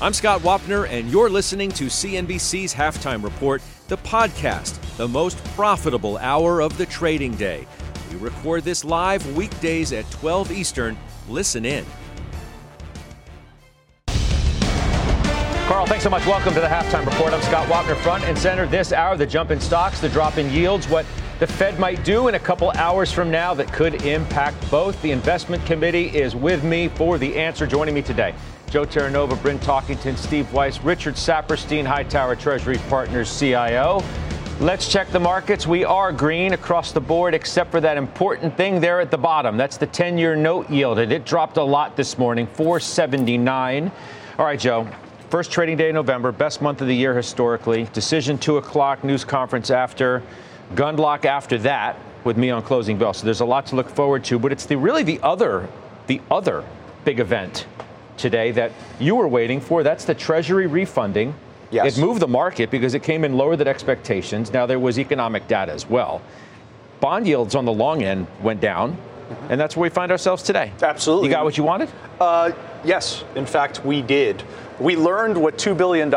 I'm Scott Wapner, and you're listening to CNBC's Halftime Report, the podcast, the most profitable hour of the trading day. We record this live weekdays at 12 Eastern. Listen in. Carl, thanks so much. Welcome to the Halftime Report. I'm Scott Wapner, front and center this hour. The jump in stocks, the drop in yields, what the Fed might do in a couple hours from now that could impact both. The investment committee is with me for the answer. Joining me today, Joe Terranova, Bryn Talkington, Steve Weiss, Richard Saperstein, Hightower Treasury Partners CIO. Let's check the markets. We are green across the board, except for that important thing there at the bottom. That's the 10 year note yield. It dropped a lot this morning, 479. All right, Joe. First trading day in November, best month of the year historically. Decision 2 o'clock, news conference after, gunlock after that with me on closing bell. So there's a lot to look forward to, but it's the really the other, the other big event today that you were waiting for. That's the Treasury refunding. Yes. It moved the market because it came in lower than expectations. Now there was economic data as well. Bond yields on the long end went down, and that's where we find ourselves today. Absolutely. You got what you wanted? Uh, yes, in fact, we did. We learned what $2 billion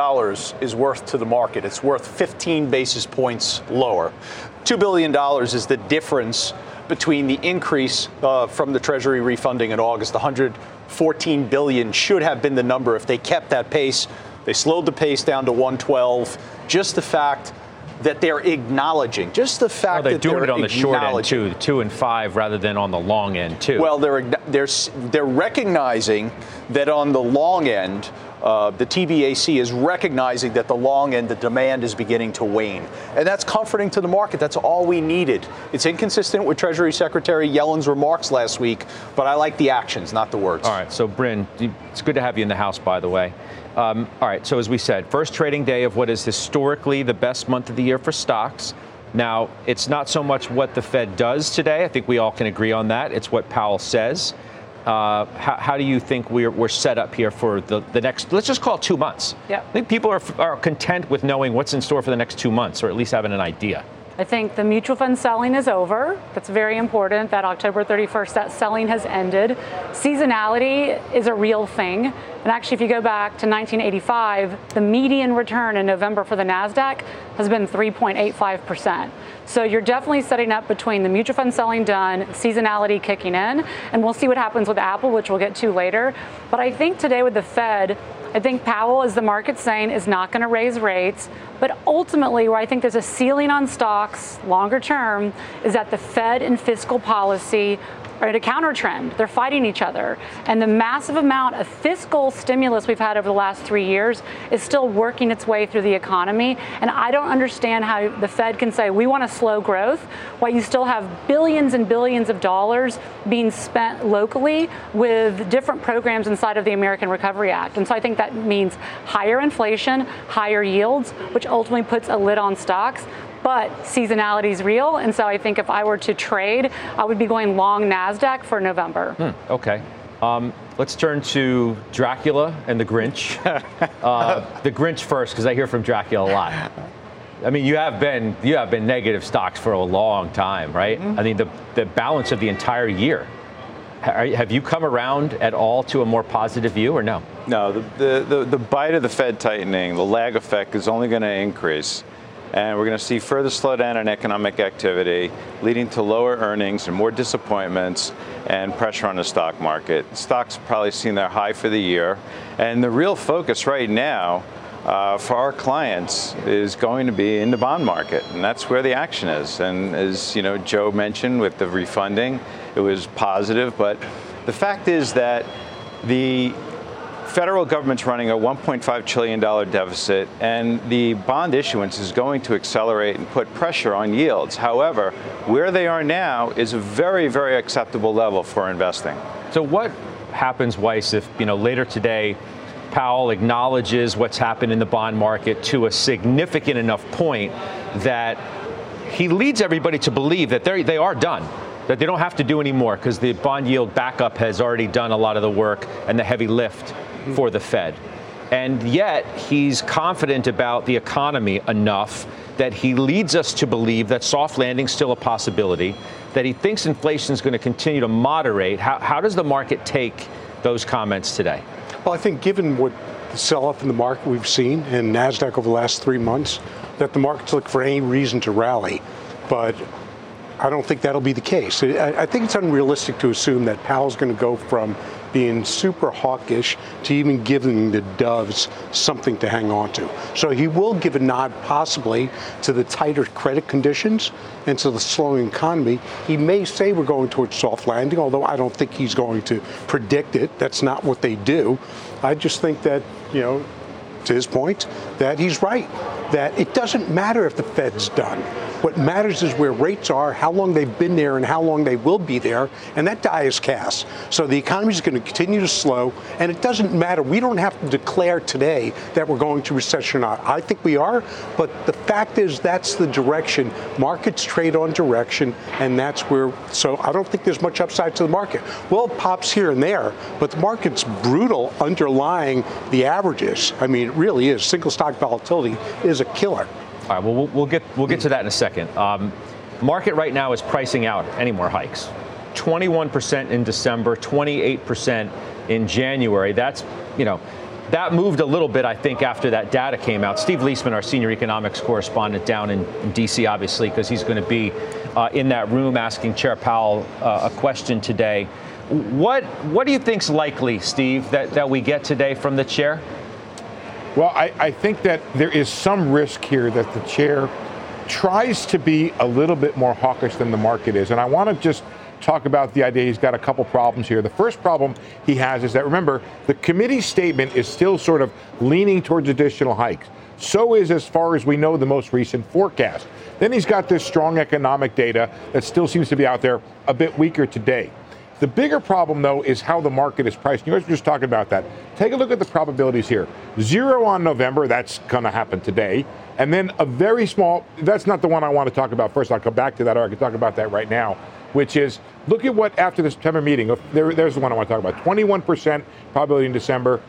is worth to the market. It's worth 15 basis points lower. $2 billion is the difference between the increase uh, from the Treasury refunding in August. 114 billion should have been the number if they kept that pace. They slowed the pace down to 112. Just the fact that they're acknowledging, just the fact Oh, they're that doing they're it on the short end acknowledging- too, two and five rather than on the long end too. Well, they're they're they're recognizing that on the long end, uh, the TBAC is recognizing that the long end, the demand is beginning to wane, and that's comforting to the market. That's all we needed. It's inconsistent with Treasury Secretary Yellen's remarks last week, but I like the actions, not the words. All right, so Bryn, it's good to have you in the house, by the way. Um, all right, so as we said, first trading day of what is historically the best month of the year for stocks. Now, it's not so much what the Fed does today. I think we all can agree on that. It's what Powell says. Uh, how, how do you think we're, we're set up here for the, the next, let's just call it two months? Yeah. I think people are, are content with knowing what's in store for the next two months, or at least having an idea. I think the mutual fund selling is over. That's very important that October 31st, that selling has ended. Seasonality is a real thing. And actually, if you go back to 1985, the median return in November for the NASDAQ has been 3.85%. So you're definitely setting up between the mutual fund selling done, seasonality kicking in, and we'll see what happens with Apple, which we'll get to later. But I think today with the Fed, I think Powell, as the market's saying, is not going to raise rates. But ultimately, where I think there's a ceiling on stocks longer term is that the Fed and fiscal policy are at a counter trend. They're fighting each other. And the massive amount of fiscal stimulus we've had over the last three years is still working its way through the economy. And I don't understand how the Fed can say we want to slow growth while you still have billions and billions of dollars being spent locally with different programs inside of the American Recovery Act. And so I think that means higher inflation, higher yields, which ultimately puts a lid on stocks. But seasonality is real, and so I think if I were to trade, I would be going long Nasdaq for November. Hmm, okay. Um, let's turn to Dracula and the Grinch. uh, the Grinch first, because I hear from Dracula a lot. I mean, you have been you have been negative stocks for a long time, right? Mm-hmm. I mean, the the balance of the entire year. Have you come around at all to a more positive view, or no? No, the, the, the, the bite of the Fed tightening, the lag effect is only going to increase. And we're going to see further slowdown in economic activity, leading to lower earnings and more disappointments and pressure on the stock market. Stocks probably seen their high for the year. And the real focus right now uh, for our clients is going to be in the bond market, and that's where the action is. And as you know, Joe mentioned with the refunding, it was positive, but the fact is that the federal government's running a $1.5 trillion deficit, and the bond issuance is going to accelerate and put pressure on yields. However, where they are now is a very, very acceptable level for investing. So what happens, Weiss, if you know later today Powell acknowledges what's happened in the bond market to a significant enough point that he leads everybody to believe that they are done, that they don't have to do anymore because the bond yield backup has already done a lot of the work and the heavy lift for the Fed. And yet, he's confident about the economy enough that he leads us to believe that soft landing is still a possibility, that he thinks inflation is going to continue to moderate. How, how does the market take those comments today? Well, I think given what the sell-off in the market we've seen in NASDAQ over the last three months, that the market's looking for any reason to rally. But I don't think that'll be the case. I, think it's unrealistic to assume that Powell's going to go from being super hawkish to even giving the doves something to hang on to. So he will give a nod possibly to the tighter credit conditions and to the slowing economy. He may say we're going towards soft landing, although I don't think he's going to predict it. That's not what they do. I just think that, you know, to his point, that he's right, that it doesn't matter if the Fed's done. What matters is where rates are, how long they've been there, and how long they will be there, and that die is cast. So the economy is going to continue to slow, and it doesn't matter. We don't have to declare today that we're going to recession or not. I think we are, but the fact is that's the direction. Markets trade on direction, and that's where. So I don't think there's much upside to the market. Well, it pops here and there, but the market's brutal underlying the averages. I mean, it really is. Single stock volatility is a killer. All right, well, we'll get, we'll get to that in a second. Um, market right now is pricing out any more hikes. 21% in December, 28% in January. That's, you know, that moved a little bit, I think, after that data came out. Steve Liesman, our senior economics correspondent down in, in D.C., obviously, because he's going to be uh, in that room asking Chair Powell uh, a question today. What, what do you think's likely, Steve, that, that we get today from the chair? Well, I, I think that there is some risk here that the chair tries to be a little bit more hawkish than the market is. And I want to just talk about the idea he's got a couple problems here. The first problem he has is that remember, the committee statement is still sort of leaning towards additional hikes. So is, as far as we know, the most recent forecast. Then he's got this strong economic data that still seems to be out there a bit weaker today. The bigger problem, though, is how the market is priced. You guys were just talking about that. Take a look at the probabilities here. Zero on November, that's going to happen today. And then a very small, that's not the one I want to talk about first. I'll come back to that, or I can talk about that right now, which is look at what after the September meeting, oh, there, there's the one I want to talk about 21% probability in December,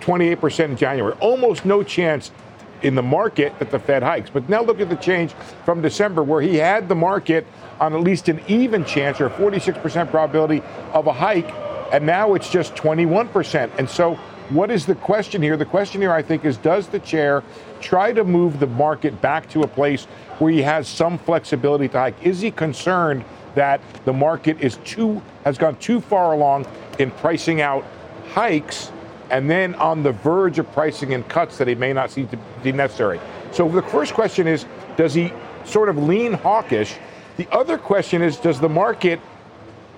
28% in January. Almost no chance in the market that the Fed hikes. But now look at the change from December, where he had the market on at least an even chance or 46% probability of a hike, and now it's just 21%. And so, what is the question here? The question here, I think, is does the chair try to move the market back to a place where he has some flexibility to hike? Is he concerned that the market is too has gone too far along in pricing out hikes and then on the verge of pricing in cuts that he may not see to be necessary? So the first question is, does he sort of lean hawkish the other question is does the market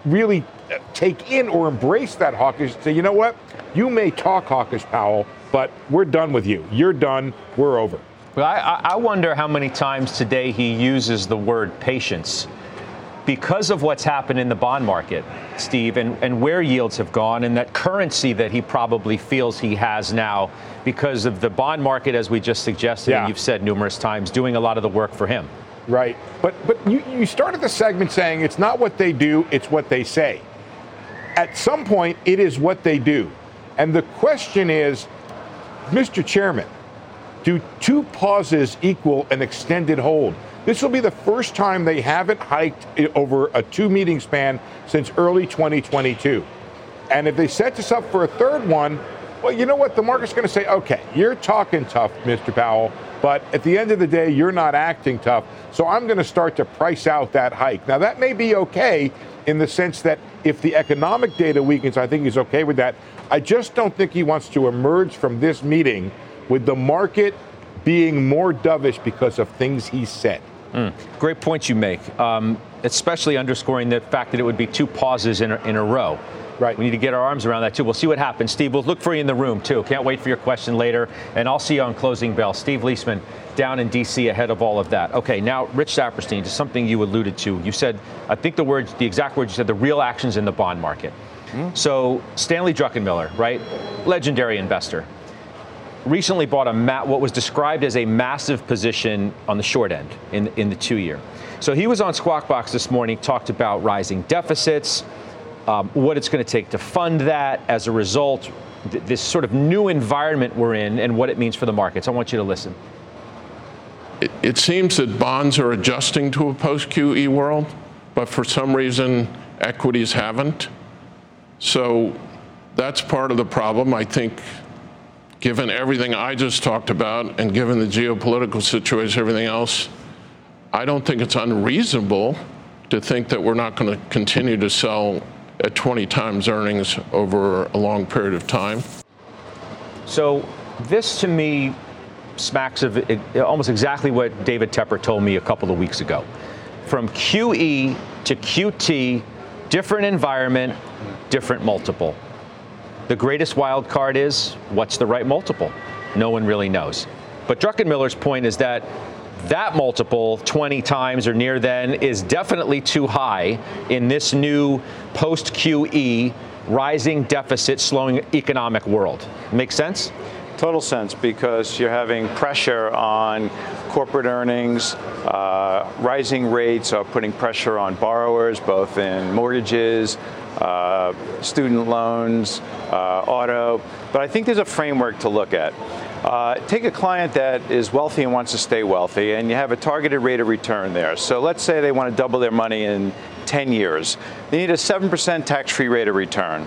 really uh, take in or embrace that hawkish say, you know what, you may talk hawkish, Powell, but we're done with you. You're done. We're over. Well, I, I wonder how many times today he uses the word patience because of what's happened in the bond market, Steve, and, and where yields have gone, and that currency that he probably feels he has now because of the bond market, as we just suggested, yeah. and you've said numerous times, doing a lot of the work for him. Right. But but you, you started the segment saying it's not what they do, it's what they say. At some point, it is what they do. And the question is, Mr. Chairman, do two pauses equal an extended hold? This will be the first time they haven't hiked over a two meeting span since early 2022. And if they set this up for a third one, well, you know what? The market's going to say, okay, you're talking tough, Mr. Powell, but at the end of the day, you're not acting tough. So I'm going to start to price out that hike. Now, that may be okay in the sense that if the economic data weakens, I think he's okay with that. I just don't think he wants to emerge from this meeting with the market being more dovish because of things he said. Mm, great point you make, um, especially underscoring the fact that it would be two pauses in a, in a row. Right. We need to get our arms around that too. We'll see what happens. Steve, we'll look for you in the room too. Can't wait for your question later. And I'll see you on closing bell. Steve Liesman down in D.C. ahead of all of that. Okay, now, Rich Saperstein, just something you alluded to. You said, I think the words, the exact words you said, the real actions in the bond market. Mm-hmm. So Stanley Druckenmiller, right, legendary investor, recently bought a ma- what was described as a massive position on the short end in in the two year. So he was on Squawk Box this morning, talked about rising deficits, um, what it's going to take to fund that. As a result, th- this sort of new environment we're in, and what it means for the markets. I want you to listen. It, it seems that bonds are adjusting to a post QE world, but for some reason, equities haven't. So that's part of the problem. I think, given everything I just talked about and given the geopolitical situation, everything else, I don't think it's unreasonable to think that we're not going to continue to sell at 20 times earnings over a long period of time. So, this to me smacks of it, almost exactly what David Tepper told me a couple of weeks ago. From QE to QT, different environment, different multiple. The greatest wild card is what's the right multiple? No one really knows. But Druckenmiller's point is that that multiple 20 times or near then is definitely too high in this new post QE rising deficit slowing economic world. Make sense? Total sense because you're having pressure on corporate earnings. Uh, rising rates are putting pressure on borrowers, both in mortgages, uh, student loans, uh, auto. But I think there's a framework to look at. Uh, take a client that is wealthy and wants to stay wealthy, and you have a targeted rate of return there. So let's say they want to double their money in 10 years. They need a 7% tax free rate of return.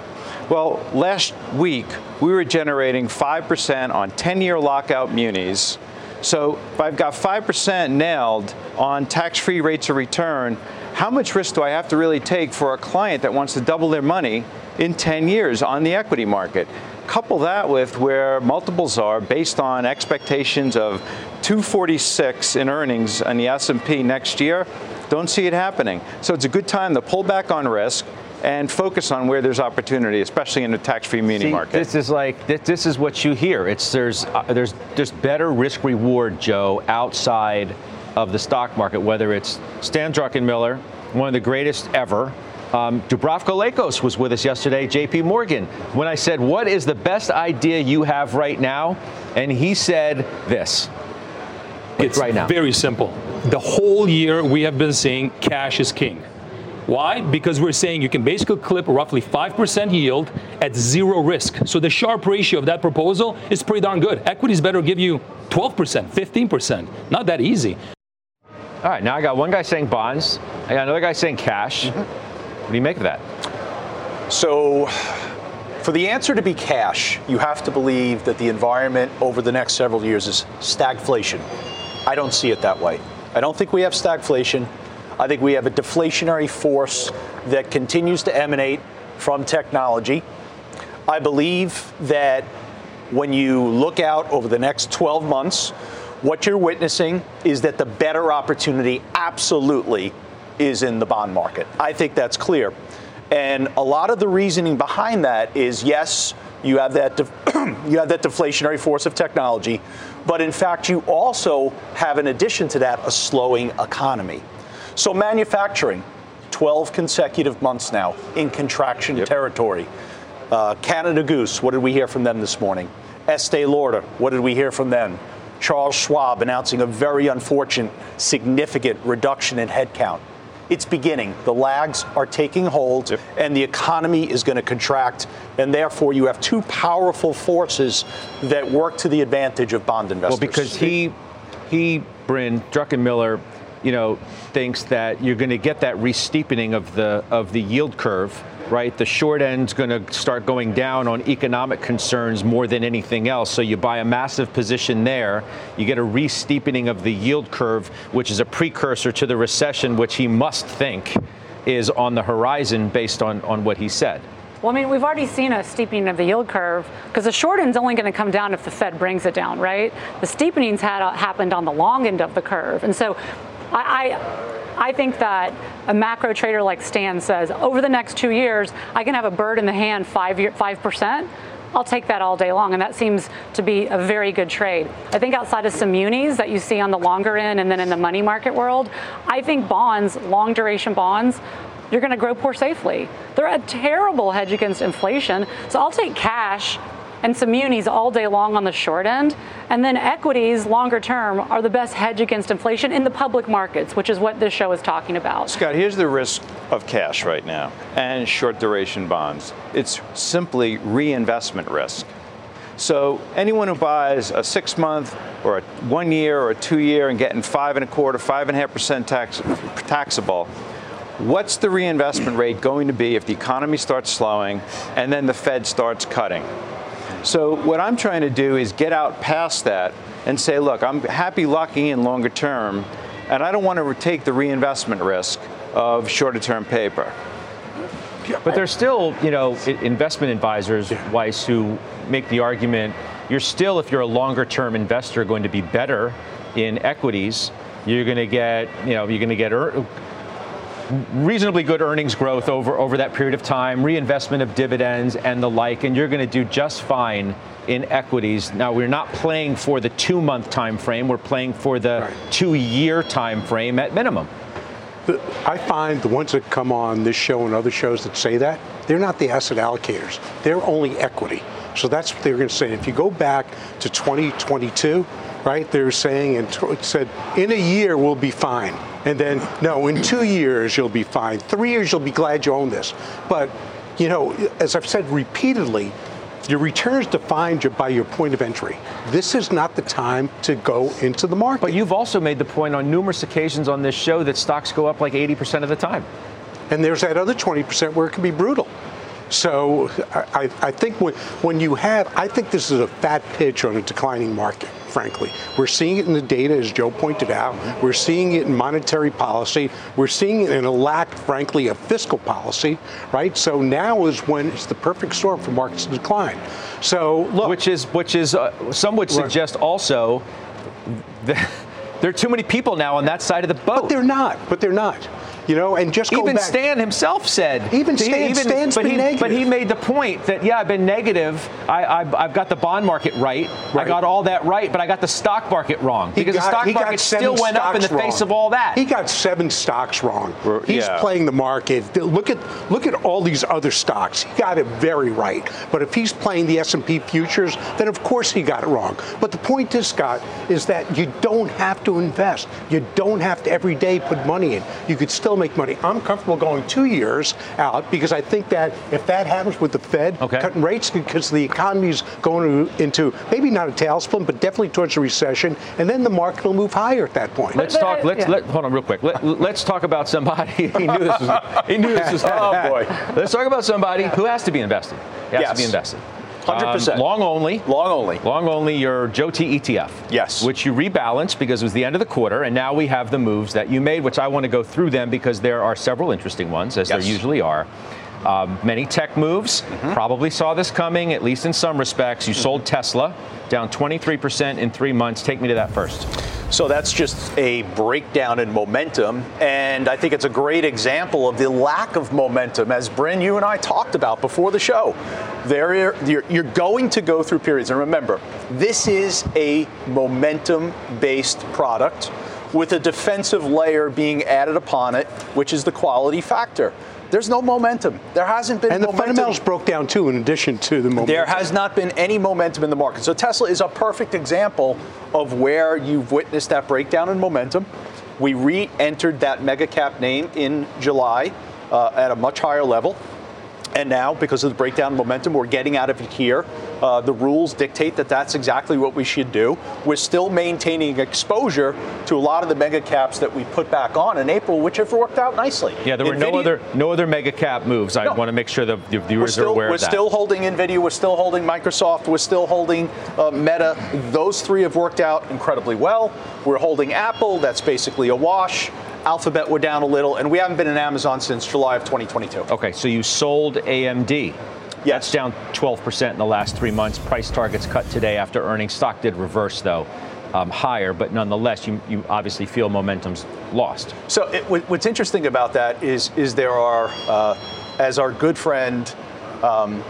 Well, last week we were generating 5% on 10 year lockout munis. So if I've got 5% nailed on tax free rates of return, how much risk do I have to really take for a client that wants to double their money in 10 years on the equity market? Couple that with where multiples are based on expectations of 246 in earnings on the S&P next year, don't see it happening. So it's a good time to pull back on risk and focus on where there's opportunity, especially in the tax-free muni See, market. This is like this, is what you hear. It's there's uh, there's there's better risk reward, Joe, outside of the stock market. Whether it's Stan Druckenmiller, one of the greatest ever. Um, Dubravko Lakos was with us yesterday, JP Morgan, when I said, What is the best idea you have right now? And he said this. It's right now. very simple. The whole year we have been saying cash is king. Why? Because we're saying you can basically clip roughly 5% yield at zero risk. So the Sharpe ratio of that proposal is pretty darn good. Equities better give you 12%, 15%. Not that easy. All right, now I got one guy saying bonds, I got another guy saying cash. Mm-hmm. What do you make of that? So, for the answer to be cash, you have to believe that the environment over the next several years is stagflation. I don't see it that way. I don't think we have stagflation. I think we have a deflationary force that continues to emanate from technology. I believe that when you look out over the next 12 months, what you're witnessing is that the better opportunity absolutely is in the bond market. I think that's clear. And a lot of the reasoning behind that is yes, you have that def- you have that deflationary force of technology, but in fact you also have in addition to that a slowing economy. So manufacturing 12 consecutive months now in contraction yep. territory. Uh, Canada Goose, what did we hear from them this morning? Estee Lauder, what did we hear from them? Charles Schwab announcing a very unfortunate, significant reduction in headcount it's beginning. The lags are taking hold, yep. and the economy is going to contract, and therefore you have two powerful forces that work to the advantage of bond investors. Well, because he, he, Bryn Druckenmiller, you know, thinks that you're going to get that re-steepening of the of the yield curve right? The short end's going to start going down on economic concerns more than anything else. So you buy a massive position there, you get a re-steepening of the yield curve, which is a precursor to the recession, which he must think is on the horizon based on, on what he said. Well, I mean, we've already seen a steepening of the yield curve because the short end's only going to come down if the Fed brings it down, right? The steepening's had happened on the long end of the curve, and so I, I I think that a macro trader like Stan says, over the next two years, I can have a bird in the hand five five percent. I'll take that all day long, and that seems to be a very good trade. I think outside of some munis that you see on the longer end and then in the money market world, I think bonds, long duration bonds, you're going to grow poor safely. They're a terrible hedge against inflation. So I'll take cash and some munis all day long on the short end. And then equities, longer term, are the best hedge against inflation in the public markets, which is what this show is talking about. Scott, here's the risk of cash right now and short duration bonds it's simply reinvestment risk. So anyone who buys a six month or a one year or a two year and getting five and a quarter, five and a half percent tax, taxable, what's the reinvestment rate going to be if the economy starts slowing and then the Fed starts cutting? So what I'm trying to do is get out past that and say, look, I'm happy locking in longer term, and I don't want to take the reinvestment risk of shorter term paper. But there's still, you know, investment advisors, Weiss, who make the argument you're still, if you're a longer term investor, going to be better in equities. You're going to get, you know, you're going to get er- reasonably good earnings growth over, over that period of time, reinvestment of dividends and the like, and you're going to do just fine in equities. Now we're not playing for the two month time frame, we're playing for the right. two year time frame at minimum. I find the ones that come on this show and other shows that say that, they're not the asset allocators. They're only equity. So that's what they're going to say. If you go back to 2022, right, they're saying and said in a year we'll be fine. And then no, in two years you'll be fine. Three years you'll be glad you own this. But you know, as I've said repeatedly, your return is defined by your point of entry. This is not the time to go into the market. But you've also made the point on numerous occasions on this show that stocks go up like 80% of the time. And there's that other 20% where it can be brutal. So I, I think when, when you have, I think this is a fat pitch on a declining market frankly. We're seeing it in the data, as Joe pointed out. We're seeing it in monetary policy. We're seeing it in a lack, frankly, of fiscal policy, right? So now is when it's the perfect storm for markets to decline. So look, which is which is uh, some would suggest right. also. That there are too many people now on that side of the boat. But they're not. But they're not. You know, and just even back, Stan himself said. Even Stan, even, Stan's but been he, negative. But he made the point that yeah, I've been negative. I, have got the bond market right. right. I got all that right, but I got the stock market wrong because got, the stock market still went up in the wrong. face of all that. He got seven stocks wrong. He's yeah. playing the market. Look at look at all these other stocks. He got it very right. But if he's playing the S&P futures, then of course he got it wrong. But the point is, Scott, is that you don't have to invest. You don't have to every day put money in. You could still make money. I'm comfortable going two years out because I think that if that happens with the Fed okay. cutting rates because the economy is going into maybe not a tailspin, but definitely towards a recession, and then the market will move higher at that point. Let's talk. Uh, let's yeah. let, hold on real quick. Let, us talk about somebody. he knew this was. He knew this was. oh boy. Let's talk about somebody who has to be invested. He has yes. to be invested. 100%. Um, long only. Long only. Long only your JOET ETF. Yes. Which you rebalanced because it was the end of the quarter, and now we have the moves that you made, which I want to go through them because there are several interesting ones, as yes. there usually are. Um, many tech moves. Mm-hmm. Probably saw this coming, at least in some respects. You mm-hmm. sold Tesla down 23% in three months. Take me to that first. So that's just a breakdown in momentum. And I think it's a great example of the lack of momentum, as Bryn, you and I talked about before the show. There, you're, you're going to go through periods. And remember, this is a momentum based product with a defensive layer being added upon it, which is the quality factor. There's no momentum. There hasn't been and momentum. the fundamentals broke down too, in addition to the momentum. There has not been any momentum in the market. So Tesla is a perfect example of where you've witnessed that breakdown in momentum. We re-entered that mega cap name in July uh, at a much higher level. And now, because of the breakdown momentum, we're getting out of it here. Uh, the rules dictate that that's exactly what we should do. We're still maintaining exposure to a lot of the mega caps that we put back on in April, which have worked out nicely. Yeah, there were no other no other mega cap moves. I no. want to make sure the, the viewers still, are aware of that. We're still holding Nvidia. We're still holding Microsoft. We're still holding uh, Meta. Those three have worked out incredibly well. We're holding Apple. That's basically a wash. Alphabet were down a little, and we haven't been in Amazon since July of 2022. Okay, so you sold AMD. Yes. That's down 12% in the last three months. Price targets cut today after earnings. Stock did reverse, though. Um, higher, but nonetheless, you, you obviously feel momentum's lost. So it, what's interesting about that is is there are, uh, as our good friend, um,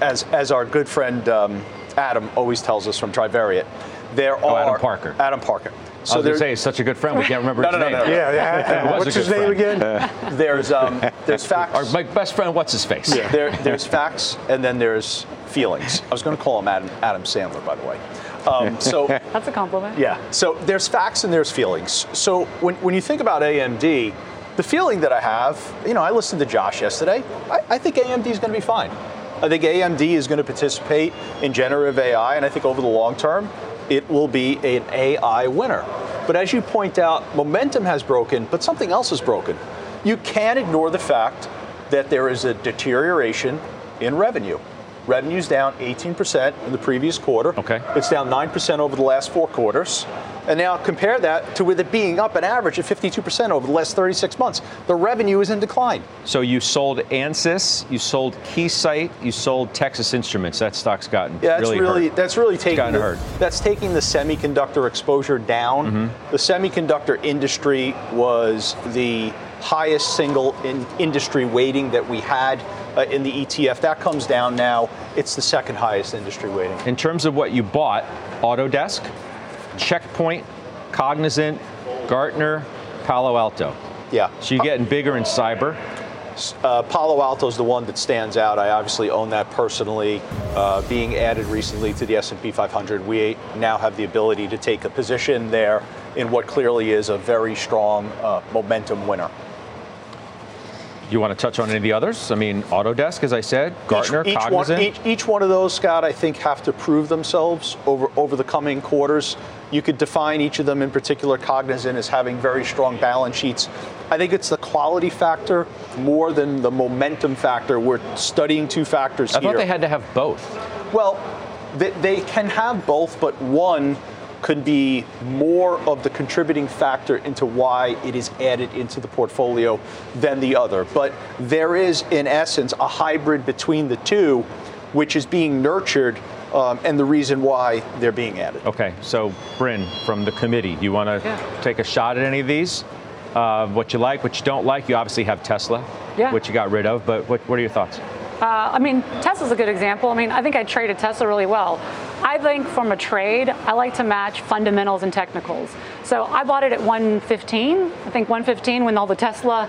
as as our good friend um, Adam always tells us from Trivariate, there oh, are Adam Parker. Adam Parker So I was going to say, he's such a good friend, we can't remember no, his no, name. No, no, yeah, yeah. What's his name friend. again? there's um, there's facts. Our, my best friend, what's his face? Yeah. There, there's facts, and then there's feelings. I was going to call him Adam, Adam Sandler, by the way. Um, so that's a compliment. Yeah. So there's facts and there's feelings. So when, when you think about AMD, the feeling that I have, you know, I listened to Josh yesterday. I, I think AMD is going to be fine. I think AMD is going to participate in generative AI, and I think over the long term, it will be an AI winner. But as you point out, momentum has broken, but something else is broken. You can't ignore the fact that there is a deterioration in revenue. Revenue's down 18% in the previous quarter. Okay. It's down 9% over the last four quarters. And now compare that to with it being up an average of 52% over the last 36 months. The revenue is in decline. So you sold Ansys, you sold Keysight, you sold Texas Instruments. That stock's gotten yeah, that's really, really that's really taking gotten the, hurt. that's taking the semiconductor exposure down. Mm-hmm. The semiconductor industry was the highest single in industry weighting that we had uh, in the ETF. That comes down now. It's the second highest industry weighting. In terms of what you bought, Autodesk, Checkpoint, Cognizant, Gartner, Palo Alto. Yeah. So you're getting bigger in cyber. Uh, Palo Alto is the one that stands out. I obviously own that personally. Uh, being added recently to the S&P 500, we now have the ability to take a position there in what clearly is a very strong uh, momentum winner. You want to touch on any of the others? I mean, Autodesk, as I said, Gartner, each, each Cognizant. One, each, each one of those, Scott, I think have to prove themselves over, over the coming quarters. You could define each of them in particular, Cognizant as having very strong balance sheets. I think it's the quality factor more than the momentum factor. We're studying two factors I here. thought they had to have both. Well, they, they can have both, but one could be more of the contributing factor into why it is added into the portfolio than the other. But there is, in essence, a hybrid between the two, which is being nurtured. Um, and the reason why they're being added. Okay, so Bryn from the committee, do you want to Yeah. take a shot at any of these? Uh, what you like, what you don't like? You obviously have Tesla, Yeah. which you got rid of, but what, what are your thoughts? Uh, I mean, Tesla's a good example. I mean, I think I traded Tesla really well. I think from a trade, I like to match fundamentals and technicals. So I bought it at 115. I think 115 when all the Tesla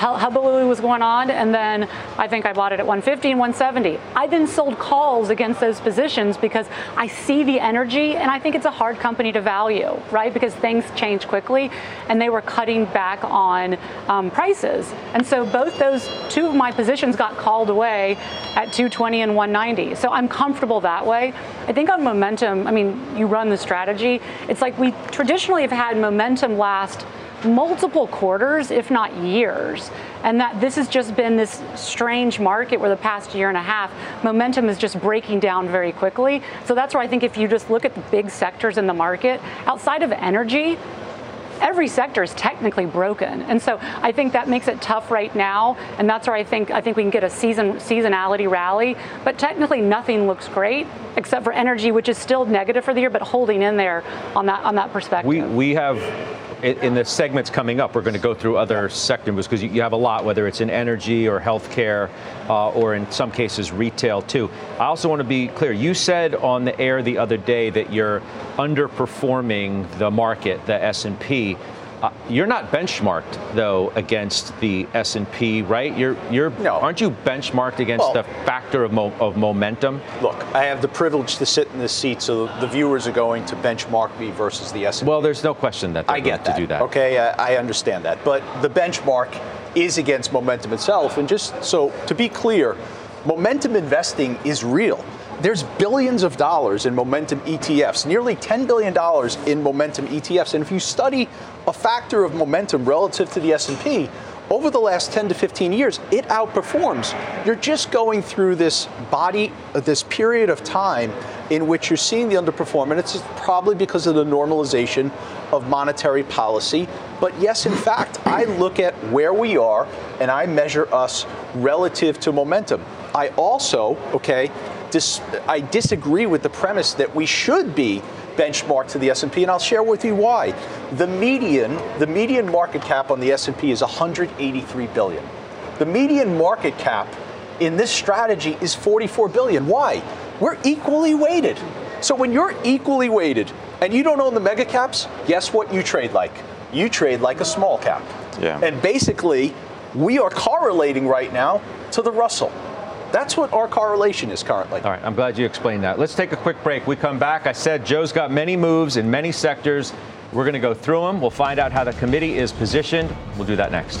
hullabaloo was going on, and then I think I bought it at 150 and 170. I then sold calls against those positions because I see the energy, and I think it's a hard company to value, right? Because things change quickly, and they were cutting back on um, prices, and so both those two of my positions got called away at 220 and 190. So I'm comfortable that way. I think on momentum, I mean, you run the strategy. It's like we traditionally have had momentum last multiple quarters, if not years. And that this has just been this strange market where the past year and a half, momentum is just breaking down very quickly. So that's where I think if you just look at the big sectors in the market, outside of energy, every sector is technically broken. And so I think that makes it tough right now. And that's where I think I think we can get a season seasonality rally. But technically nothing looks great except for energy, which is still negative for the year, but holding in there on that on that perspective. We, we have, in the segments coming up, we're going to go through other sectors because you you have a lot, whether it's in energy or healthcare, uh, or in some cases retail too. I also want to be clear. You said on the air the other day that you're underperforming the market, the S&P. Uh, you're not benchmarked though against the S&P, right? You're you're No. aren't you benchmarked against Well- the factor of mo- of momentum? Look, I have the privilege to sit in this seat, so the viewers are going to benchmark me versus the S&P. Well, there's no question that I get to that. do that. Okay, I, I understand that. But the benchmark is against momentum itself. And just so to be clear, momentum investing is real. There's billions of dollars in momentum ETFs, nearly $10 billion in momentum ETFs. And if you study a factor of momentum relative to the S&P, over the last 10 to 15 years, it outperforms. You're just going through this body, uh, this period of time in which you're seeing the underperform, and it's probably because of the normalization of monetary policy. But yes, in fact, I look at where we are and I measure us relative to momentum. I also, okay, dis- I disagree with the premise that we should be benchmarked to the S&P, and I'll share with you why. The median, the median market cap on the S&P is 183 billion. The median market cap in this strategy is 44 billion. Why? We're equally weighted. So when you're equally weighted and you don't own the mega caps, guess what you trade like? You trade like a small cap. Yeah. And basically, we are correlating right now to the Russell. That's what our correlation is currently. All right, I'm glad you explained that. Let's take a quick break. We come back. I said Joe's got many moves in many sectors. We're going to go through them. We'll find out how the committee is positioned. We'll do that next.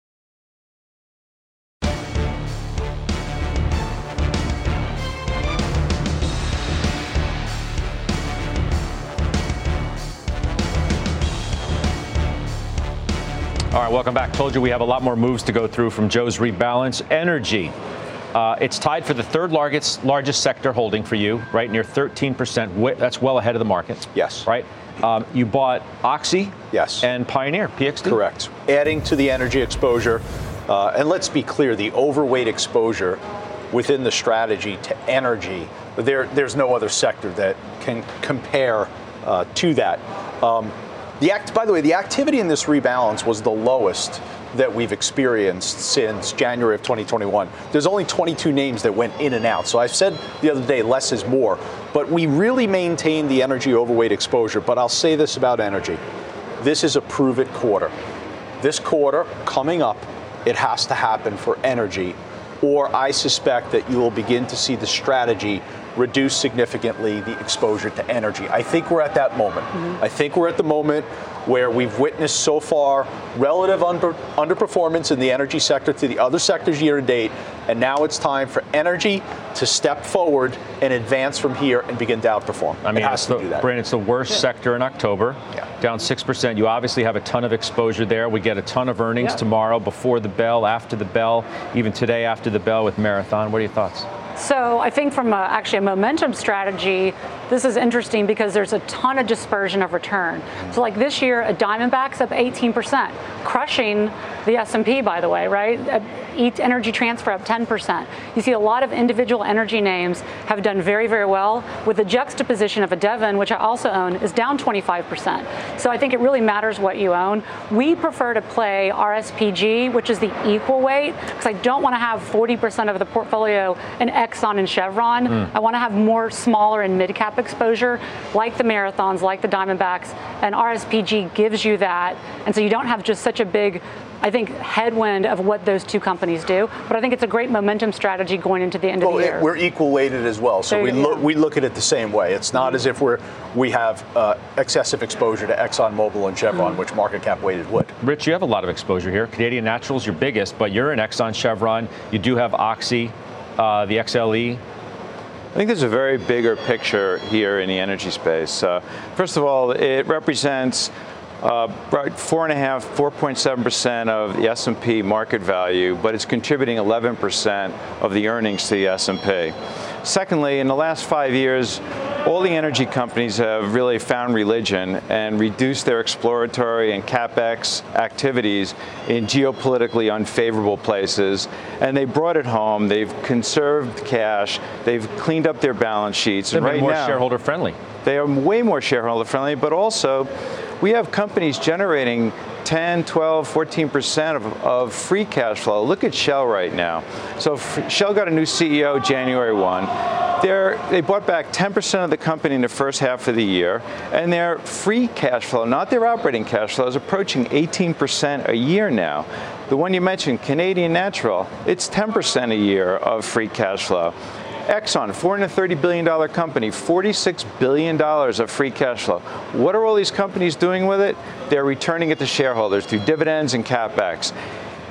All right, welcome back. Told you we have a lot more moves to go through from Joe's rebalance. Energy. Uh, it's tied for the third largest largest sector holding for you, right near 13%. That's well ahead of the market. Yes. Right. Um, you bought Oxy. Yes. And Pioneer PXD. Correct. Adding to the energy exposure, uh, and let's be clear, the overweight exposure within the strategy to energy, there there's no other sector that can compare uh, to that. Um, the act, by the way, the activity in this rebalance was the lowest that we've experienced since January of 2021. There's only 22 names that went in and out. So I've said the other day, less is more. But we really maintained the energy overweight exposure. But I'll say this about energy this is a prove it quarter. This quarter coming up, it has to happen for energy, or I suspect that you will begin to see the strategy reduce significantly the exposure to energy. I think we're at that moment. Mm-hmm. I think we're at the moment where we've witnessed so far relative under, underperformance in the energy sector to the other sectors year to date, and now it's time for energy to step forward and advance from here and begin to outperform. I mean, it's the, Brandon, it's the worst yeah. sector in October, yeah. down 6%. You obviously have a ton of exposure there. We get a ton of earnings yeah. tomorrow, before the bell, after the bell, even today after the bell with Marathon. What are your thoughts? So I think from a, actually a momentum strategy, this is interesting because there's a ton of dispersion of return. So like this year, a Diamondback's up 18%, crushing the S&P, by the way, right? Each energy transfer up 10%. You see a lot of individual energy names have done very, very well with the juxtaposition of a Devon, which I also own, is down 25%. So I think it really matters what you own. We prefer to play RSPG, which is the equal weight, because I don't want to have 40% of the portfolio in Exxon and Chevron. Mm. I want to have more smaller and mid-cap exposure, like the marathons, like the Diamondbacks, and RSPG gives you that. And so you don't have just such a big I think, headwind of what those two companies do. But I think it's a great momentum strategy going into the end well, of the year. We're equal weighted as well, so we look we look at it the same way. It's not mm-hmm. as if we're we have uh, excessive exposure to ExxonMobil and Chevron, mm-hmm. which market cap weighted would. Rich, you have a lot of exposure here. Canadian Natural's your biggest, but you're in Exxon, Chevron. You do have Oxy, uh, the XLE. I think there's a very bigger picture here in the energy space. Uh, first of all, it represents uh, right, four and a half, 4.7 percent of the S&P market value, but it's contributing 11 percent of the earnings to the S&P. Secondly, in the last five years, all the energy companies have really found religion and reduced their exploratory and capex activities in geopolitically unfavorable places, and they brought it home. They've conserved cash. They've cleaned up their balance sheets. They're right more now, shareholder friendly. They are way more shareholder friendly, but also we have companies generating 10, 12, 14% of, of free cash flow. Look at Shell right now. So Shell got a new CEO January 1. They're, they bought back 10% of the company in the first half of the year, and their free cash flow, not their operating cash flow, is approaching 18% a year now. The one you mentioned, Canadian Natural, it's 10% a year of free cash flow. Exxon, $430 billion company, $46 billion of free cash flow. What are all these companies doing with it? They're returning it to shareholders through dividends and capex.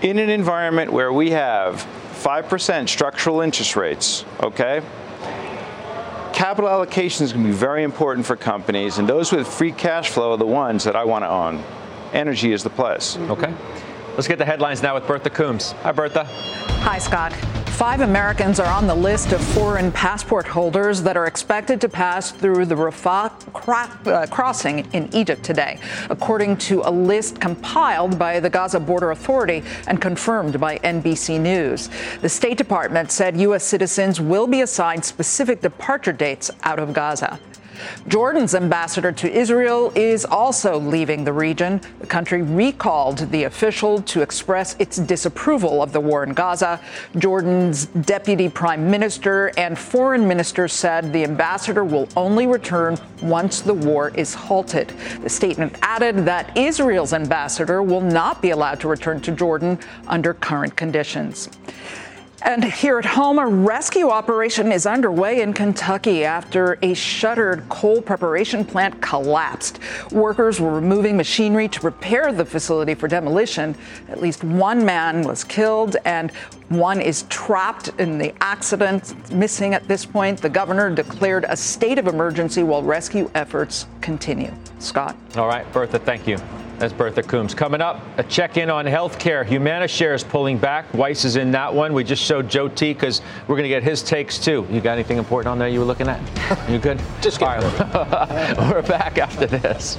In an environment where we have 5% structural interest rates, okay? Capital allocation is going to be very important for companies, and those with free cash flow are the ones that I want to own. Energy is the place. Okay. Let's get the headlines now with Bertha Coombs. Hi, Bertha. Hi, Scott. Five Americans are on the list of foreign passport holders that are expected to pass through the Rafah uh, crossing in Egypt today, according to a list compiled by the Gaza Border Authority and confirmed by NBC News. The State Department said U.S. citizens will be assigned specific departure dates out of Gaza. Jordan's ambassador to Israel is also leaving the region. The country recalled the official to express its disapproval of the war in Gaza. Jordan's deputy prime minister and foreign minister said the ambassador will only return once the war is halted. The statement added that Israel's ambassador will not be allowed to return to Jordan under current conditions. And here at home, a rescue operation is underway in Kentucky after a shuttered coal preparation plant collapsed. Workers were removing machinery to prepare the facility for demolition. At least one man was killed and one is trapped in the accident, missing at this point. The governor declared a state of emergency while rescue efforts continue. Scott. All right, Bertha, thank you. That's Bertha Coombs. Coming up, a check in on healthcare. Humana shares pulling back. Weiss is in that one. We just showed Joe T because we're going to get his takes too. You got anything important on there you were looking at? You good? just get right. We're back after this.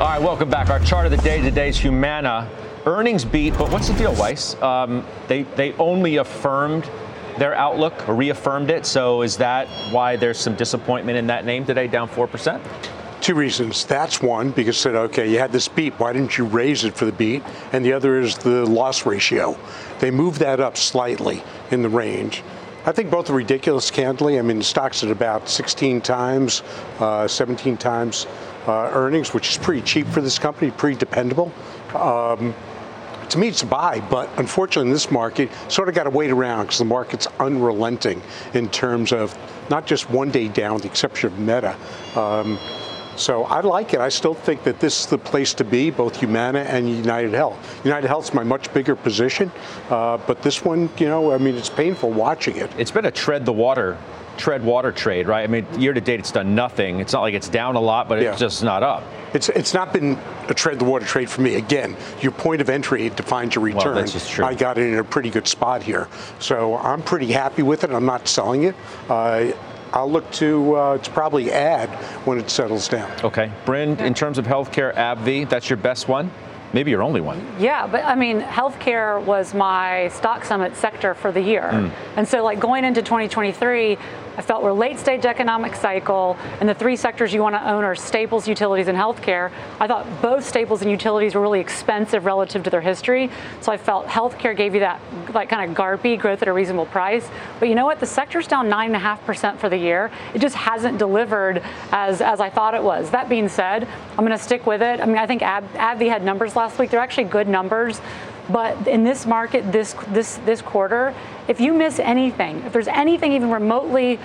All right, welcome back. Our chart of the day today is Humana. Earnings beat, but what's the deal, Weiss? Um, they, they only affirmed their outlook or reaffirmed it. So is that why there's some disappointment in that name today, down 4%? Two reasons. That's one, because said, okay, you had this beat. Why didn't you raise it for the beat? And the other is the loss ratio. They moved that up slightly in the range. I think both are ridiculous, candidly. I mean, the stock's at about 16 times, uh, 17 times uh, earnings, which is pretty cheap for this company, pretty dependable. Um, to me, it's a buy, but unfortunately, in this market, sort of got to wait around because the market's unrelenting in terms of not just one day down, with the exception of Meta. Um, so I like it. I still think that this is the place to be, both Humana and United Health. United Health's my much bigger position, uh, but this one, you know, I mean, it's painful watching it. It's been a tread the water tread water trade, right? I mean, year to date, it's done nothing. It's not like it's down a lot, but yeah. it's just not up. It's it's not been a tread the water trade for me. Again, your point of entry defines your return. Well, that's true. I got it in a pretty good spot here, so I'm pretty happy with it. I'm not selling it. Uh, I'll look to uh, to probably add when it settles down. Okay, Bryn, in terms of healthcare, AbbVie, that's your best one maybe your only one. Yeah, but I mean, healthcare was my stock summit sector for the year. Mm. And so, like going into 2023, I felt we're late stage economic cycle, and the three sectors you want to own are staples, utilities, and healthcare. I thought both staples and utilities were really expensive relative to their history, so I felt healthcare gave you that like kind of GARPy growth at a reasonable price. But you know what? The sector's down nine and a half percent for the year. It just hasn't delivered as as I thought it was. That being said, I'm going to stick with it. I mean, I think Ab- AbbVie had numbers last week. They're actually good numbers. But in this market, this this this quarter, if you miss anything, if there's anything even remotely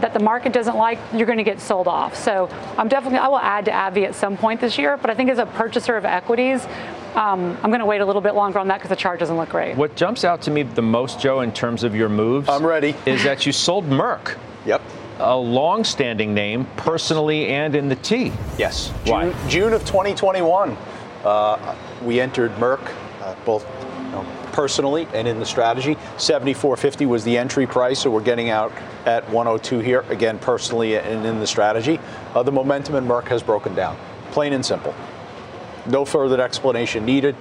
that the market doesn't like, you're going to get sold off. So I'm definitely, I will add to AbbVie at some point this year, but I think as a purchaser of equities, um, I'm going to wait a little bit longer on that because the chart doesn't look great. What jumps out to me the most, Joe, in terms of your moves, I'm ready, is that you sold Merck. Yep. A long-standing name, personally and in the T. Yes. Why? June, June of 2021, uh, we entered Merck, uh, both you know, personally and in the strategy. 74.50 was the entry price, so we're getting out at 102 here, again, personally and in the strategy. Uh, the momentum in Merck has broken down, plain and simple. No further explanation needed.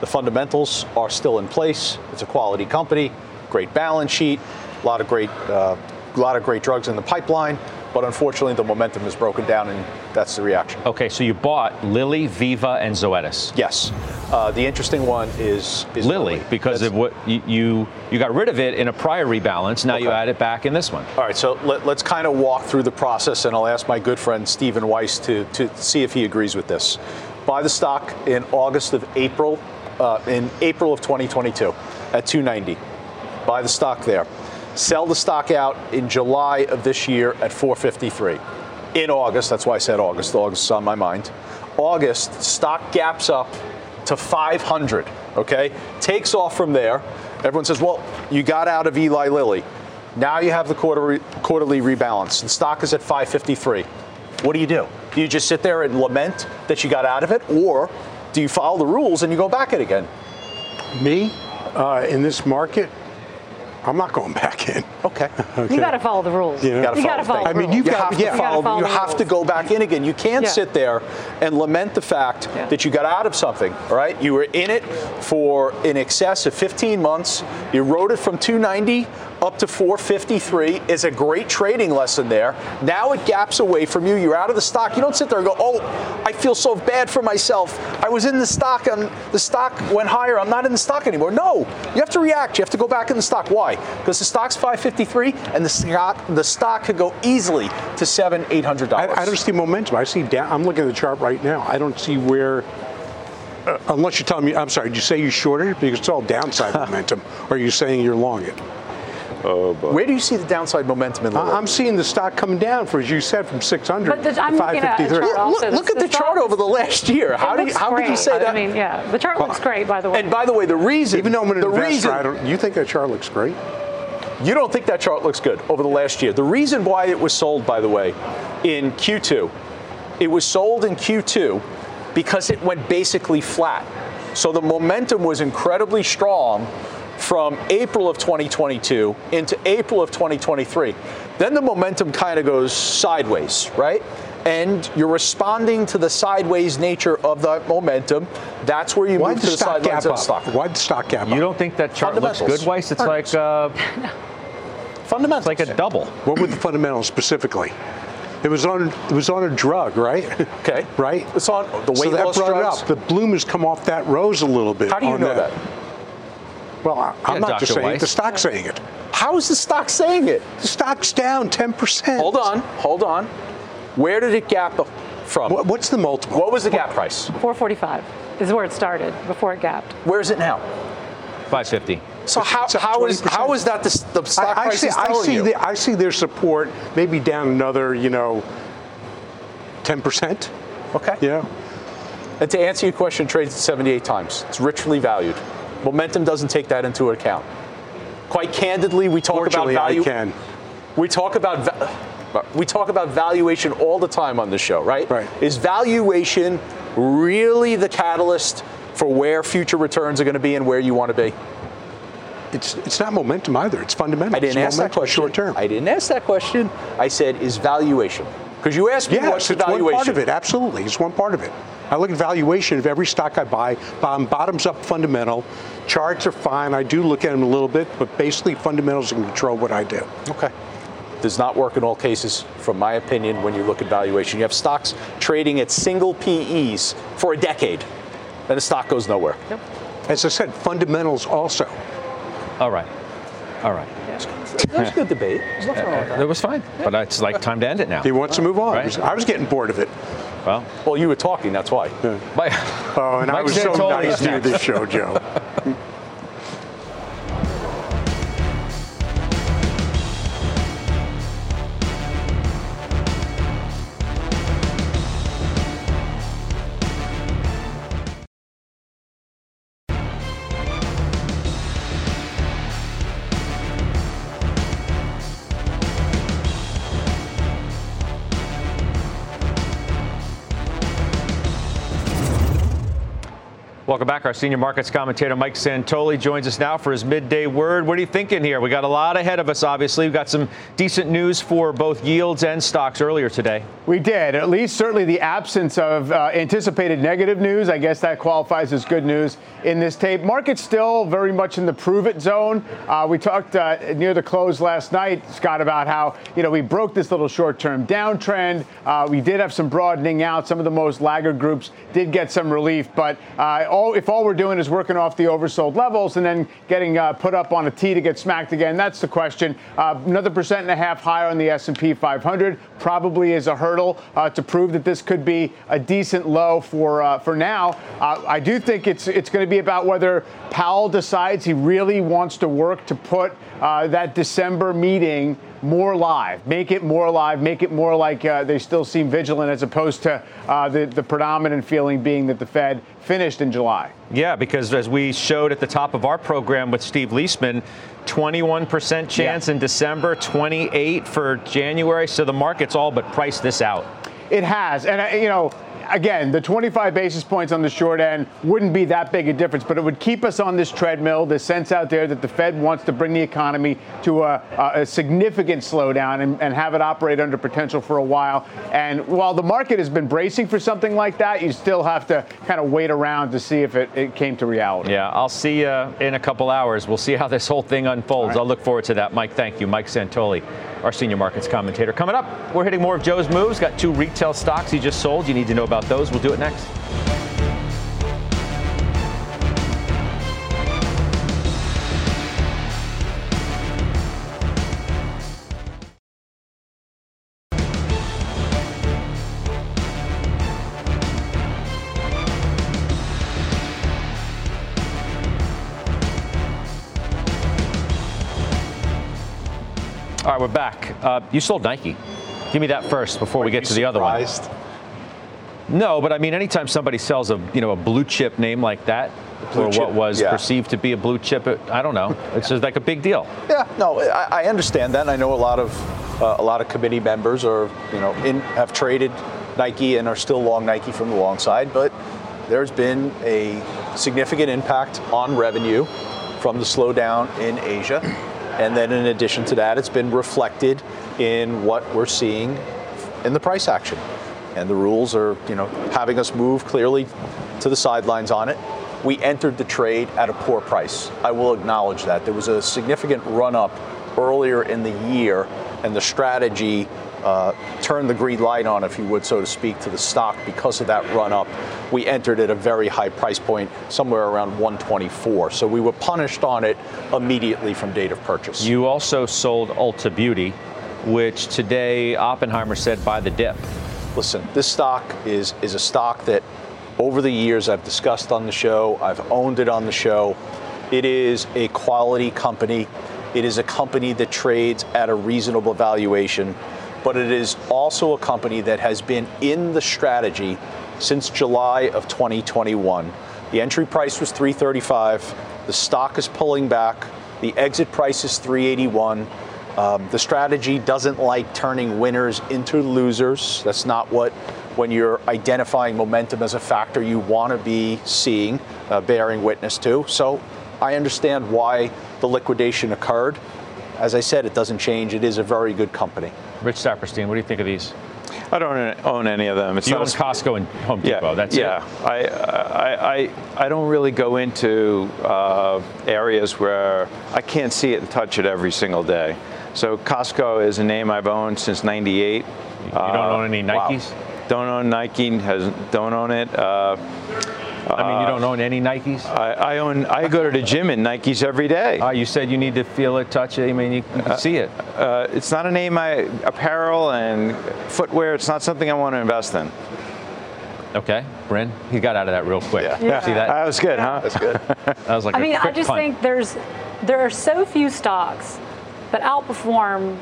The fundamentals are still in place. It's a quality company, great balance sheet, a lot of great, uh, lot of great drugs in the pipeline. But unfortunately, the momentum is broken down, and that's the reaction. Okay, so you bought Lilly, Viva, and Zoetis. Yes. Uh, the interesting one is, is Lilly, because That's- of what you, you got rid of it in a prior rebalance. Now you add it back in this one. All right, so let, us kind of walk through the process, and I'll ask my good friend Stephen Weiss to, to see if he agrees with this. Buy the stock in August of April, uh, in April of 2022 at 290. Buy the stock there. Sell the stock out in July of this year at 453. In August, that's why I said August. August is on my mind. August, stock gaps up to 500. Okay, takes off from there. Everyone says, "Well, you got out of Eli Lilly. Now you have the quarterly, quarterly rebalance. The stock is at 553. What do you do? Do you just sit there and lament that you got out of it, or do you follow the rules and you go back it again? Me, uh, in this market, I'm not going back in. Okay. You got to follow the rules. You You got to follow. I the mean, rules. you've You got- have to follow. You follow You have to go back in again. You can't Yeah. sit there and lament the fact Yeah. that you got out of something. All right, you were in it for in excess of 15 months. You rode it from 290 up to 453. Is a great trading lesson there. Now it gaps away from you. You're out of the stock. You don't sit there and go, "Oh, I feel so bad for myself. I was in the stock and the stock went higher. I'm not in the stock anymore." No, you have to react. You have to go back in the stock. Why? Because the stock's 553 and the stock the stock could go easily to seven, eight hundred dollars. I, I don't see momentum. I see down. I'm looking at the chart right now. I don't see where. Uh, unless you're telling me, I'm sorry. Did you say you shorted it because it's all downside momentum, or are you saying you're long it? Oh, boy. Where do you see the downside momentum in the I- I'm seeing the stock coming down for, as you said, from 600 But the- to I'm looking at a 553. chart also. Look, look The- at the, the chart is- over the last year. How It do you, looks how could you great. say that? I mean, yeah, the chart looks great, by the way. and by the way, the reason Even though I'm an the investor, reason I don't, you think that chart looks great? you don't think that chart looks good over the last year. The reason why it was sold, by the way, in Q2, it was sold in Q2 because it went basically flat. So the momentum was incredibly strong from April of 2022 into April of 2023. Then the momentum kind of goes sideways, right? And you're responding to the sideways nature of that momentum. That's where you Why move did to the the stock sidelines gap of the stock. up? Why did the stock gap You up? don't think that chart looks good, Weiss? It's like uh, Fundamentals. it's like a double. What were the fundamentals specifically? It was on. It was on a drug, right? Okay. right. It's on the weight so that loss brought drugs. it up. The bloom has come off that rose a little bit. How do you on know that? Well, I, I'm Yeah, not Dr. just saying it. The stock's saying it. How is the stock saying it? The stock's down 10%. Hold on, hold on. Where did it gap from? What, what's the multiple? What was the gap price? 445 is where it started before it gapped. Where is it now? 550. So how, It's how is how is that the, the stock I, I price see. is I see. you? The, I see their support maybe down another, you know, 10%. okay. Yeah. And to answer your question, trades at 78 times. It's richly valued. Momentum doesn't take that into account. Quite candidly, we talk about value. I can. We talk about we talk about valuation all the time on this show, right? Right. Is valuation really the catalyst for where future returns are going to be and where you want to be? It's it's not momentum either. It's fundamental. I didn't it's ask that question. Short term. I didn't ask that question. I said, is valuation? Because you asked me Yes, what's the it's valuation. one part of it. Absolutely, it's one part of it. I look at valuation of every stock I buy. Bottom, bottoms up fundamental. Charts are fine. I do look at them a little bit, but basically fundamentals can control what I do. Okay. Does not work in all cases, from my opinion, when you look at valuation. You have stocks trading at single PEs for a decade, and the stock goes nowhere. Yep. As I said, fundamentals also. All right. All right. That was a good debate. There's nothing wrong with uh, that. It was fine, but it's like time to end it now. He wants to move on. Right. I was getting bored of it. Well, Well, you were talking, that's why. Mike, Oh, and I Mike was so Santoli nice is to do this show, Joe. back. Our senior markets commentator Mike Santoli joins us now for his midday word. What are you thinking here? We got a lot ahead of us, obviously. We've got some decent news for both yields and stocks earlier today. We did. At least, certainly, the absence of uh, anticipated negative news. I guess that qualifies as good news in this tape. Market's still very much in the prove it zone. Uh, we talked uh, near the close last night, Scott, about how you know we broke this little short-term downtrend. Uh, we did have some broadening out. Some of the most laggard groups did get some relief, but uh, all, if all we're doing is working off the oversold levels and then getting uh, put up on a T to get smacked again, that's the question. Uh, another percent and a half higher on the S&P 500 probably is a hurdle uh, to prove that this could be a decent low for uh, for now. Uh, I do think it's it's going to be about whether Powell decides he really wants to work to put uh, that December meeting more live, make it more live, make it more like uh, they still seem vigilant as opposed to uh, the, the predominant feeling being that the Fed finished in July. Yeah, because as we showed at the top of our program with Steve Liesman, 21% chance yeah. in December, 28 for January. So the market's all but priced this out. It has, and uh, you know again, the 25 basis points on the short end wouldn't be that big a difference, but it would keep us on this treadmill. The sense out there that the Fed wants to bring the economy to a, a significant slowdown and, and, have it operate under potential for a while. And while the market has been bracing for something like that, you still have to kind of wait around to see if it, it came to reality. Yeah, I'll see you in a couple hours. We'll see how this whole thing unfolds. Right. I'll look forward to that. Mike, thank you. Mike Santoli our senior markets commentator. Coming up, we're hitting more of Joe's moves. Got two retail stocks he just sold. You need to know about those. We'll do it next. All right, we're back. Uh, you sold Nike. Give me that first before we get to the surprised? other one. No, but I mean, anytime somebody sells a you know a blue chip name like that, or chip, what was yeah. perceived to be a blue chip, I don't know. It's just like a big deal. Yeah, no, I, I understand that. I know a lot of uh, a lot of committee members are you know in, have traded Nike and are still long Nike from the long side, but there's been a significant impact on revenue from the slowdown in Asia. And then in addition to that, it's been reflected in what we're seeing in the price action. And the rules are, you know, having us move clearly to the sidelines on it. We entered the trade at a poor price. I will acknowledge that. There was a significant run up earlier in the year, and the strategy uh, turn the green light on, if you would, so to speak, to the stock because of that run up. We entered at a very high price point, somewhere around 124. So we were punished on it immediately from date of purchase. You also sold Ulta Beauty, which today Oppenheimer said buy the dip. Listen, this stock is is a stock that over the years I've discussed on the show, I've owned it on the show. It is a quality company. It is a company that trades at a reasonable valuation but it is also a company that has been in the strategy since July of 2021. The entry price was 335. The stock is pulling back. The exit price is 381. Um, the strategy doesn't like turning winners into losers. That's not what, when you're identifying momentum as a factor, you want to be seeing, uh, bearing witness to. So I understand why the liquidation occurred. As I said, it doesn't change. It is a very good company. Rich Saperstein, what do you think of these? I don't own any of them. It's you own Costco and Home Depot. Yeah, That's yeah. it. I, I, I, I don't really go into uh, areas where I can't see it and touch it every single day. So Costco is a name I've owned since '98. You don't uh, own any Nikes? Wow. Don't own Nike. Has don't own it. Uh, I mean, you don't own any Nikes? I, I, own. I go to the gym in Nikes every day. Uh, you said you need to feel it, touch it. I mean, you, you can uh, see it. Uh, it's not a name I apparel and footwear. It's not something I want to invest in. Okay, Bryn, he got out of that real quick. Yeah. yeah. See that? That was good, huh? That's good. that was like I mean, I just punt. think there's there are so few stocks that outperform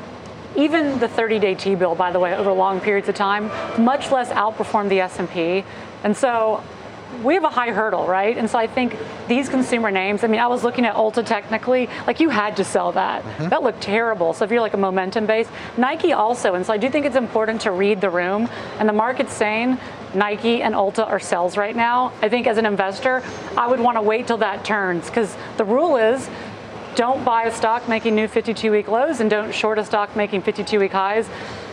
even the 30-day T-bill, by the way, over long periods of time, much less outperform the S&P. And so we have a high hurdle, right? And so I think these consumer names, I mean, I was looking at Ulta technically, like you had to sell that. Mm-hmm. That looked terrible. So if you're like a momentum base, Nike also. And so I do think it's important to read the room. And the market's saying Nike and Ulta are sells right now. I think as an investor, I would want to wait till that turns because the rule is don't buy a stock making new 52 week lows and don't short a stock making 52 week highs.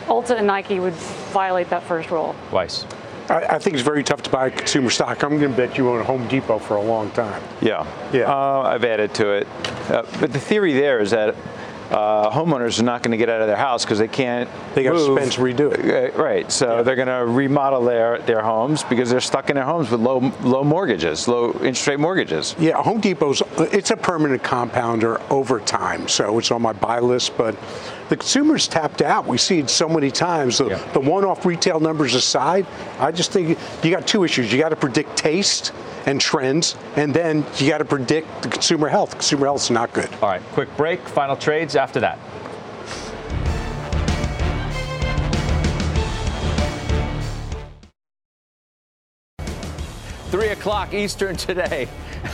Ulta and Nike would violate that first rule. Weiss. I, I, think it's very tough to buy consumer stock. I'm going to bet you own Home Depot for a long time. Yeah, yeah. Uh, I've added to it, uh, but the theory there is that uh, homeowners are not going to get out of their house because they can't. They got to spend to redo it. Uh, right. So yeah. they're going to remodel their, their homes because they're stuck in their homes with low low mortgages, low interest rate mortgages. Yeah, Home Depot's it's a permanent compounder over time, so it's on my buy list. But the consumer's tapped out. We see it so many times. The, yeah. the one-off retail numbers aside, I just think you got two issues. You got to predict taste and trends, and then you got to predict the consumer health. Consumer health is not good. All right, quick break. Final trades after that. Three o'clock Eastern today.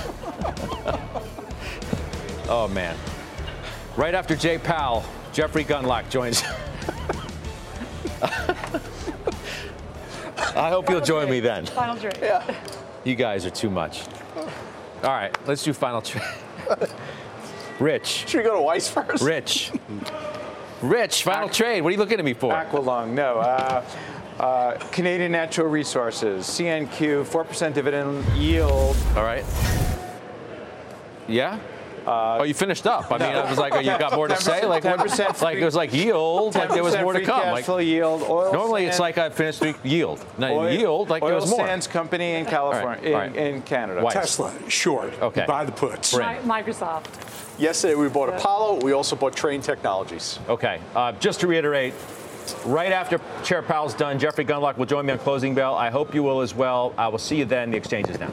oh man! Right after Jay Powell, Jeffrey Gundlach joins. I hope you'll join me then. Final trade. Yeah. You guys are too much. All right, let's do final trade. Rich. Should we go to Weiss first? Rich. Rich, final Aqu- trade. What are you looking at me for? Aqualung, no. Uh, uh, Canadian Natural Resources, CNQ, 4% dividend yield. All right. Yeah? Uh, oh, you finished up. I mean, I was like, oh, you got more to say? Like, 10% like it was like yield, like there was more to come. Like yield. Oil normally, it's like I finished yield. No, oil, yield, like oil there was more. Oil sands company in California, right, right. In, in, Canada. Weiss. Tesla, short. Okay. Buy the puts. Microsoft. Yesterday we bought Apollo. We also bought Trane Technologies. Okay. Uh, just to reiterate, right after Chair Powell's done, Jeffrey Gundlach will join me on closing bell. I hope you will as well. I will see you then. The exchange is now.